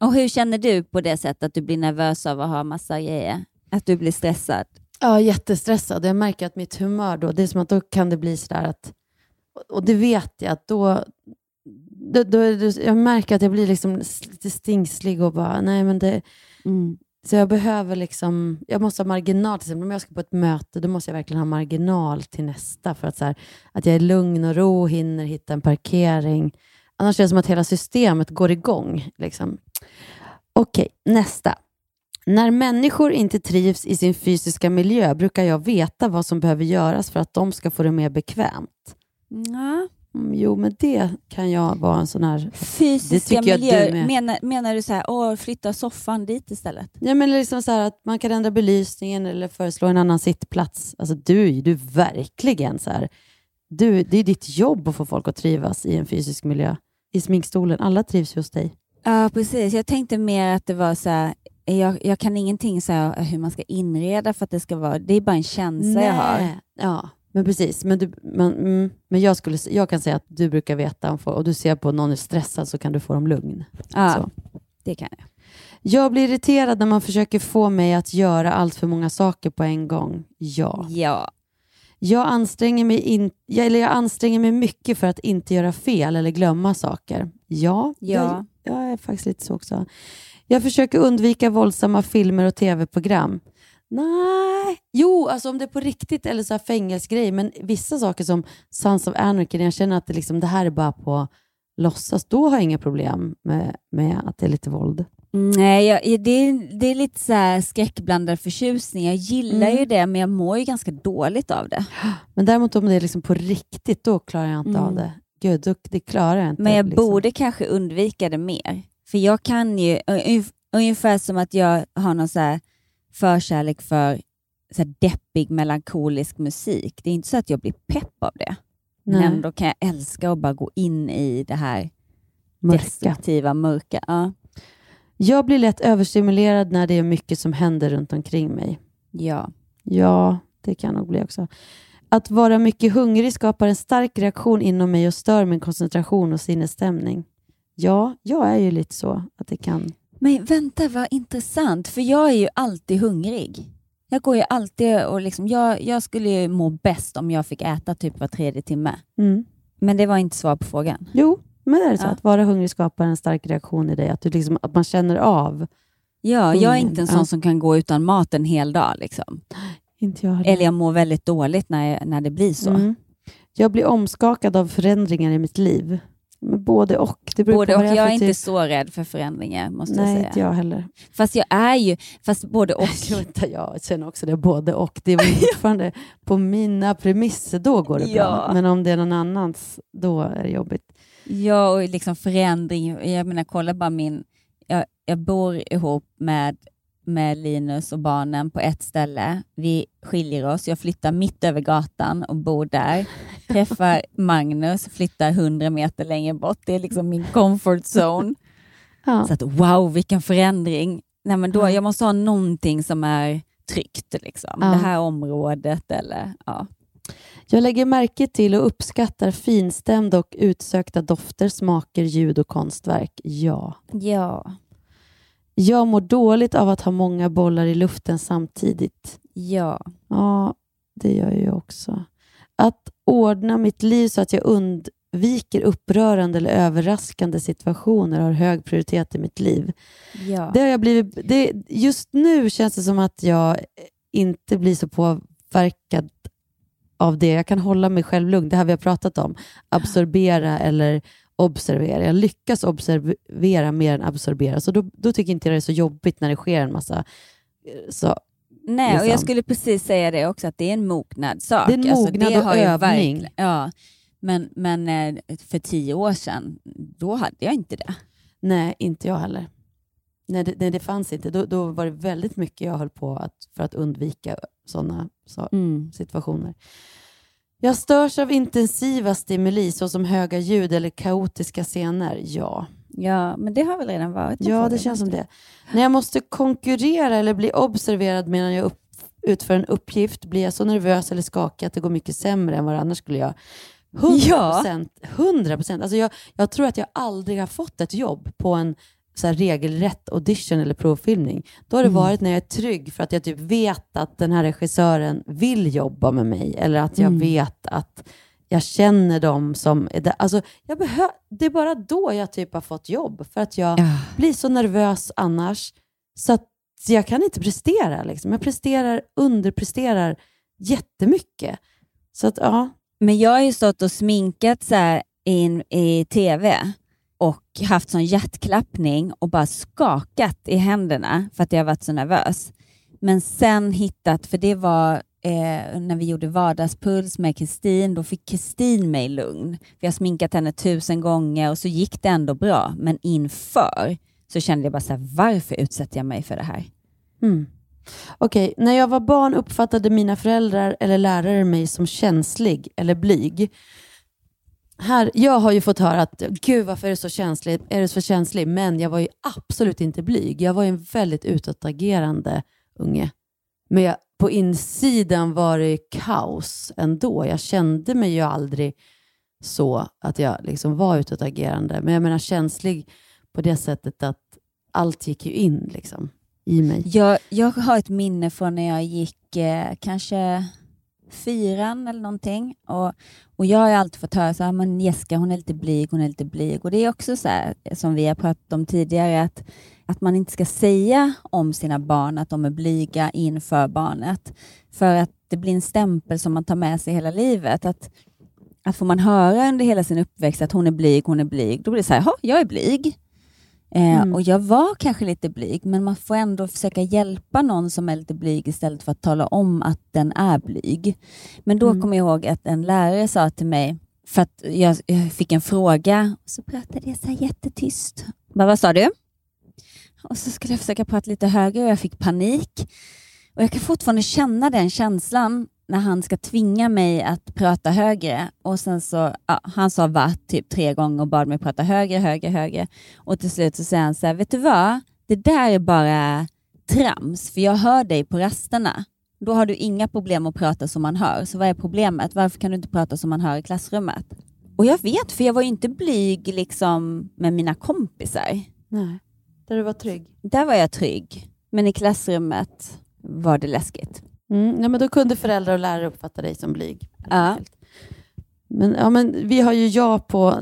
och hur känner du på det sättet att du blir nervös av att ha massa grejer? Att du blir stressad? Ja, jättestressad. Jag märker att mitt humör då, det är som att då kan det bli sådär att, och det vet jag, att då, då, då, jag märker att jag blir liksom lite stingslig och bara, nej men det, så jag behöver liksom, jag måste ha marginal, till exempel om jag ska på ett möte, då måste jag verkligen ha marginal till nästa, för att, så här, att jag är lugn och ro, hinner hitta en parkering. Annars är det som att hela systemet går igång. Liksom. Okej, nästa. När människor inte trivs i sin fysiska miljö brukar jag veta vad som behöver göras för att de ska få det mer bekvämt. Ja. Mm, jo, men det kan jag vara en sån här... Fysiska miljöer, du menar, menar du så här, åh, flytta soffan dit istället? Ja, men liksom så att man kan ändra belysningen eller föreslå en annan sittplats. Alltså, du du verkligen så här... Du, det är ditt jobb att få folk att trivas i en fysisk miljö. I sminkstolen. Alla trivs ju hos dig. Ja, precis. Jag tänkte mer att det var så här, jag, jag kan ingenting så här, hur man ska inreda för att det ska vara, det är bara en känsla jag har. Nej. Ja, men precis. Men, du, men, mm, men jag, skulle, jag kan säga att du brukar veta, om och du ser på någon är stressad så kan du få dem lugn. Ja, Så. det kan jag. Jag blir irriterad när man försöker få mig att göra allt för många saker på en gång. Ja. Ja. Jag anstränger, mig in, eller jag anstränger mig mycket för att inte göra fel eller glömma saker. Ja, Ja. Jag, jag är faktiskt lite så också. Jag försöker undvika våldsamma filmer och tv-program. Nej, jo, alltså om det är på riktigt eller så här fängelsegrej, men vissa saker som Sons of Anarchy, när jag känner att det, liksom, det här är bara på låtsas, då har jag inga problem med, med att det är lite våld. Nej, jag, det, är, det är lite så här skräckblandad förtjusning. Jag gillar Mm. ju det, men jag mår ju ganska dåligt av det. Men däremot om det är liksom på riktigt, då klarar jag inte av Mm. det. Gud, då, det klarar jag inte. Men jag liksom. borde kanske undvika det mer. För jag kan ju, ungef- ungefär som att jag har någon så förkärlek för så här deppig melankolisk musik. Det är inte så att jag blir pepp av det. Men Nej. ändå kan jag älska att bara gå in i det här Mörka. destruktiva, mörka. Ja. Jag blir lätt överstimulerad när det är mycket som händer runt omkring mig. Ja. Ja, det kan nog bli också. Att vara mycket hungrig skapar en stark reaktion inom mig och stör min koncentration och sinnesstämning. Ja, jag är ju lite så att det kan... Men vänta, vad intressant, för jag är ju alltid hungrig. Jag går ju alltid och liksom, jag, jag skulle ju må bäst om jag fick äta typ var tredje timme. Mm. Men det var inte svar på frågan. Jo, men det är så Ja. att vara hungrig skapar en stark reaktion i dig. Att, du liksom, att man känner av. Ja, jag är inte en sån Ja. som kan gå utan mat en hel dag. Liksom. Inte jag heller. Eller jag mår väldigt dåligt när, jag, när det blir så. Mm. Jag blir omskakad av förändringar i mitt liv. Men både och. Det Både och. Jag är inte typ- så rädd för förändringar, måste Nej, jag säga. inte jag heller. Fast jag är ju, fast både och. Inte jag känner också det, både och. Det är fortfarande på mina premisser, då går det Ja. bra. Men om det är någon annans, då är det jobbigt. Ja, och liksom förändring. Jag menar, kolla bara min... Jag, jag bor ihop med, med Linus och barnen på ett ställe. Vi skiljer oss. Jag flyttar mitt över gatan och bor där. Träffar Magnus, flyttar 100 meter längre bort. Det är liksom min comfort zone. Ja. Så att wow, vilken förändring. Nej, men då, jag måste ha någonting som är tryggt. Liksom. Ja. Det här området eller... Ja. Jag lägger märke till och uppskattar finstämda och utsökta dofter, smaker, ljud och konstverk. Ja. Ja. Jag mår dåligt av att ha många bollar i luften samtidigt. Ja. Ja, det gör jag också. Att ordna mitt liv så att jag undviker upprörande eller överraskande situationer har hög prioritet i mitt liv. Ja. Det har jag blivit, det, just nu känns det som att jag inte blir så påverkad av det. Jag kan hålla mig själv lugn. Det här vi har pratat om. Absorbera eller observera. Jag lyckas observera mer än absorbera. Så då, då tycker inte jag det är så jobbigt när det sker en massa... eh, Så, Nej, och jag liksom. skulle precis säga det också, att det är en mognadssak. Det är en mognad det och övning. Ja, men, men eh, för tio år sedan, då hade jag inte det. Nej, inte jag heller. Nej, det, nej, det fanns inte. Då, då var det väldigt mycket jag höll på att, för att undvika sådana så, Mm. situationer. Jag störs av intensiva stimuli såsom höga ljud eller kaotiska scener. Ja, Ja, men det har väl redan varit Ja, det känns som det. När jag måste konkurrera eller bli observerad medan jag upp, utför en uppgift blir jag så nervös eller skakig att det går mycket sämre än vad det annars skulle göra. 100 Ja. procent. 100 procent. Alltså jag, jag tror att jag aldrig har fått ett jobb på en så regelrätt audition eller provfilmning. Då har det Mm. varit när jag är trygg för att jag typ vet att den här regissören vill jobba med mig eller att jag Mm. vet att jag känner dem som är där. Alltså, jag behö- det är bara då jag typ har fått jobb, för att jag blir så nervös annars så att jag kan inte prestera. Liksom. Jag presterar, underpresterar jättemycket. Så att, ja. Men jag har ju stått och sminkat så in i tv och haft sån hjärtklappning och bara skakat i händerna för att jag varit så nervös. Men sen hittat, för det var eh, när vi gjorde vardagspuls med Kristin, då fick Kristin mig lugn. Vi har sminkat henne tusen gånger och så gick det ändå bra. Men inför så kände jag bara så här, varför utsätter jag mig för det här? Mm. Okej, när jag var barn uppfattade mina föräldrar eller lärare mig som känslig eller blyg. Här, jag har ju fått höra att gud varför är du så känslig? Är du så känslig? Men jag var ju absolut inte blyg. Jag var ju en väldigt utåtagerande unge. Men jag, på insidan var det kaos ändå. Jag kände mig ju aldrig så att jag liksom var utåtagerande. Men jag menar känslig på det sättet att allt gick ju in liksom, i mig. Jag, jag har ett minne från när jag gick eh, kanske fyran eller någonting. Och, och jag har alltid fått höra så här, ah, men Jessica hon är lite blyg, hon är lite blyg. Och det är också så här, som vi har pratat om tidigare, att, att man inte ska säga om sina barn att de är blyga inför barnet. För att det blir en stämpel som man tar med sig hela livet. Att, att får man höra under hela sin uppväxt att hon är blyg, hon är blyg, då blir det så här, "Jaha, jag är blyg. Eh, Mm. Och jag var kanske lite blyg, men man får ändå försöka hjälpa någon som är lite blyg istället för att tala om att den är blyg. Men då Mm. kommer jag ihåg att en lärare sa till mig, för att jag, jag fick en fråga, och så pratade jag så här jättetyst. Bara, vad sa du? Och så skulle jag försöka prata lite högre och jag fick panik. Och Jag kan fortfarande känna den känslan när han ska tvinga mig att prata högre. Och sen så, ja, Han sa va typ tre gånger och bad mig prata högre, högre, högre. Och till slut så säger han så här, vet du vad? Det där är bara trams, för jag hör dig på rasterna. Då har du inga problem att prata som man hör. Så vad är problemet? Varför kan du inte prata som man hör i klassrummet? Och jag vet, för jag var ju inte blyg liksom med mina kompisar. Nej, där du var trygg. Där var jag trygg. Men i klassrummet var det läskigt. Mm, ja, men då kunde föräldrar och lärare uppfatta dig som blyg. Ja. Men, ja, men vi har ju ja på,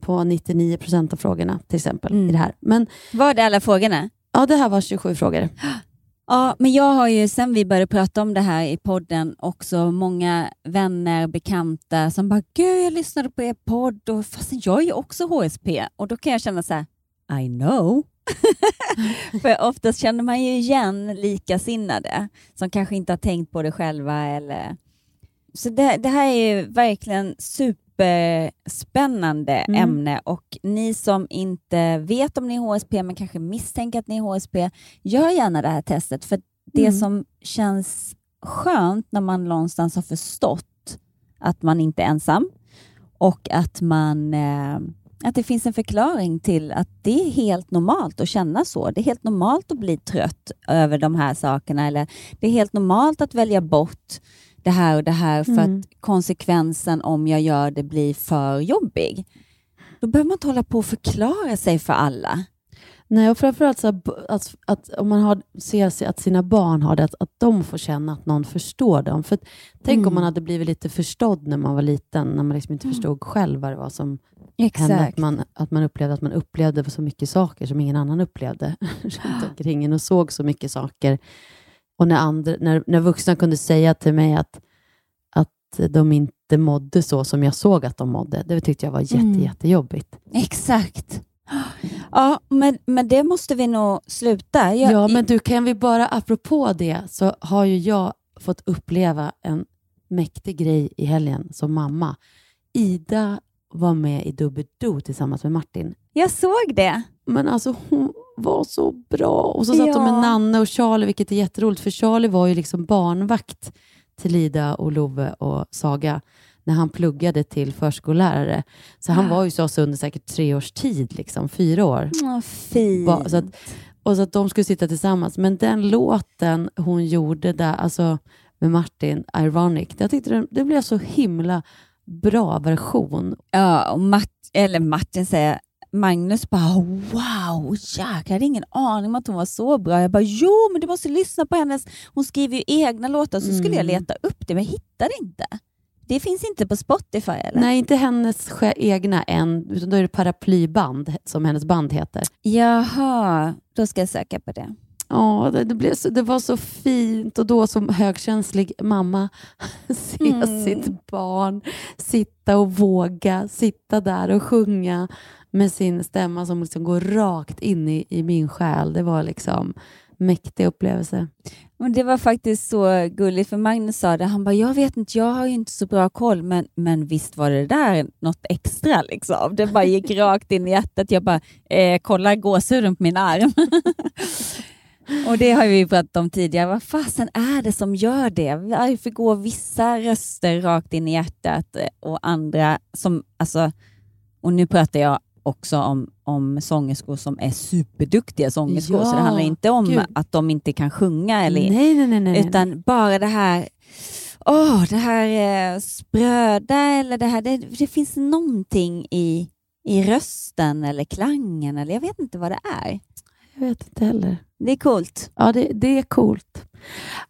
på 99 procent av frågorna till exempel i det här. Men, var det alla frågorna? Ja, det här var 27 frågor. Ja, men jag har ju sen vi började prata om det här i podden också många vänner, bekanta som bara “Gud, jag lyssnade på er podd och fast jag är ju också HSP” och då kan jag känna så här “I know”. För oftast känner man ju igen likasinnade som kanske inte har tänkt på det själva. Eller... Så det, det här är ju verkligen superspännande Mm. ämne och ni som inte vet om ni är HSP men kanske misstänker att ni är HSP, gör gärna det här testet. För det Mm. som känns skönt när man någonstans har förstått att man inte är ensam och att man eh, att det finns en förklaring till att det är helt normalt att känna så. Det är helt normalt att bli trött över de här sakerna eller det är helt normalt att välja bort det här och det här för Mm. att konsekvensen om jag gör det blir för jobbig. Då behöver man inte hålla på och förklara sig för alla. Nej, och framförallt så att, att, att om man har, ser sig att sina barn har det, att, att de får känna att någon förstår dem. För tänk Mm. om man hade blivit lite förstådd när man var liten, när man liksom inte förstod själv vad det var som Exakt. hände. Att man, att man upplevde att man upplevde så mycket saker som ingen annan upplevde runt omkring och såg så mycket saker. Och när, andra, när, när vuxna kunde säga till mig att, att de inte mådde så som jag såg att de mådde, det tyckte jag var jätte, Mm. jättejobbigt. Exakt. Ja, men, men det måste vi nog sluta. Jag, Ja, men du, kan vi bara, apropå det, så har ju jag fått uppleva en mäktig grej i helgen som mamma. Ida var med i Dubbeldo tillsammans med Martin. Jag såg det. Men alltså hon var så bra. Och så satt de med Ja. Nanne och Charlie, vilket är jätteroligt, för Charlie var ju liksom barnvakt till Ida och Love och Saga när han pluggade till förskollärare. Så han Ah. var ju så, så under säkert tre års tid, liksom, fyra år. Åh, fint. Ba- Så att, och så att de skulle sitta tillsammans. Men den låten hon gjorde där, alltså med Martin, Ironic, jag tyckte det, det blev så himla bra version. Ja, och Mart, eller Martin säger Magnus bara wow, jäklar, jag hade ingen aning om att hon var så bra. Jag bara jo, men du måste lyssna på hennes, hon skriver ju egna låtar. Så skulle jag Mm. leta upp det, men jag hittade inte. Det finns inte på Spotify eller? Nej, inte hennes egna än, utan då är det Paraplyband som hennes band heter. Jaha, då ska jag söka på det. Ja, det, det, blev så, det var så fint och då som högkänslig mamma se Mm. sitt barn sitta och våga sitta där och sjunga med sin stämma som liksom går rakt in i, i min själ. Det var liksom mäktig upplevelse. Men det var faktiskt så gulligt, för Magnus sa det, han bara, jag vet inte, jag har ju inte så bra koll, men, men visst var det där något extra liksom. Det bara gick rakt in i hjärtat. Jag bara, eh, kolla gåshuden på min arm. Och det har vi pratat om tidigare. Vad fasen är det som gör det? Varför går vissa röster rakt in i hjärtat eh, och andra som, alltså, och nu pratar jag också om, om sångerskor som är superduktiga sångerskor, så det Ja, handlar inte om gud. att de inte kan sjunga, eller, Nej, nej, nej. utan bara det här Åh, det här eh, spröda eller det här, det, det finns någonting i, i rösten eller klangen eller jag vet inte vad det är. Jag vet inte heller. Det är coolt. Ja, det, det är coolt.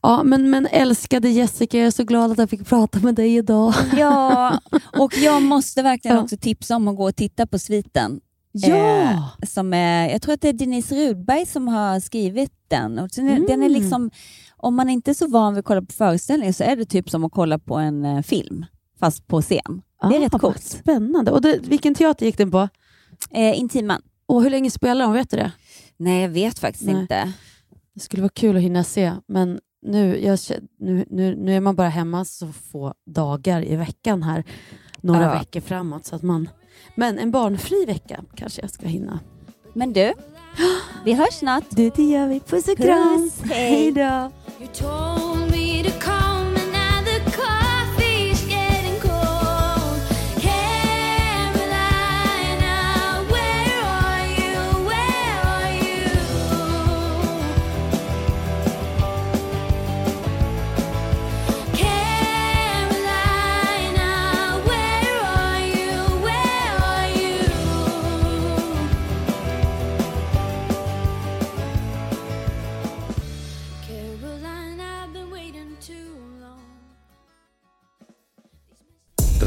Ja, men, men älskade Jessica, jag är så glad att jag fick prata med dig idag. Ja, och jag måste verkligen Ja. också tipsa om att gå och titta på sviten. Ja! Eh, som är, jag tror att det är Denise Rudberg som har skrivit den. Och sen är, den är Mm. liksom, om man inte är så van vid att kolla på föreställningar så är det typ som att kolla på en eh, film, fast på scen. Det är Ah, rätt coolt. Spännande. Och det, vilken teater gick den på? Eh, Intiman. Och hur länge spelar de? Vet du det? Nej, jag vet faktiskt Nej. inte. Det skulle vara kul att hinna se, men nu, jag, nu, nu, nu är man bara hemma så få dagar i veckan här, några Ja. veckor framåt. Så att man, men en barnfri vecka kanske jag ska hinna. Men du, vi hörs snart. Det, det gör vi. Puss och kram. Puss, hej. Hej då.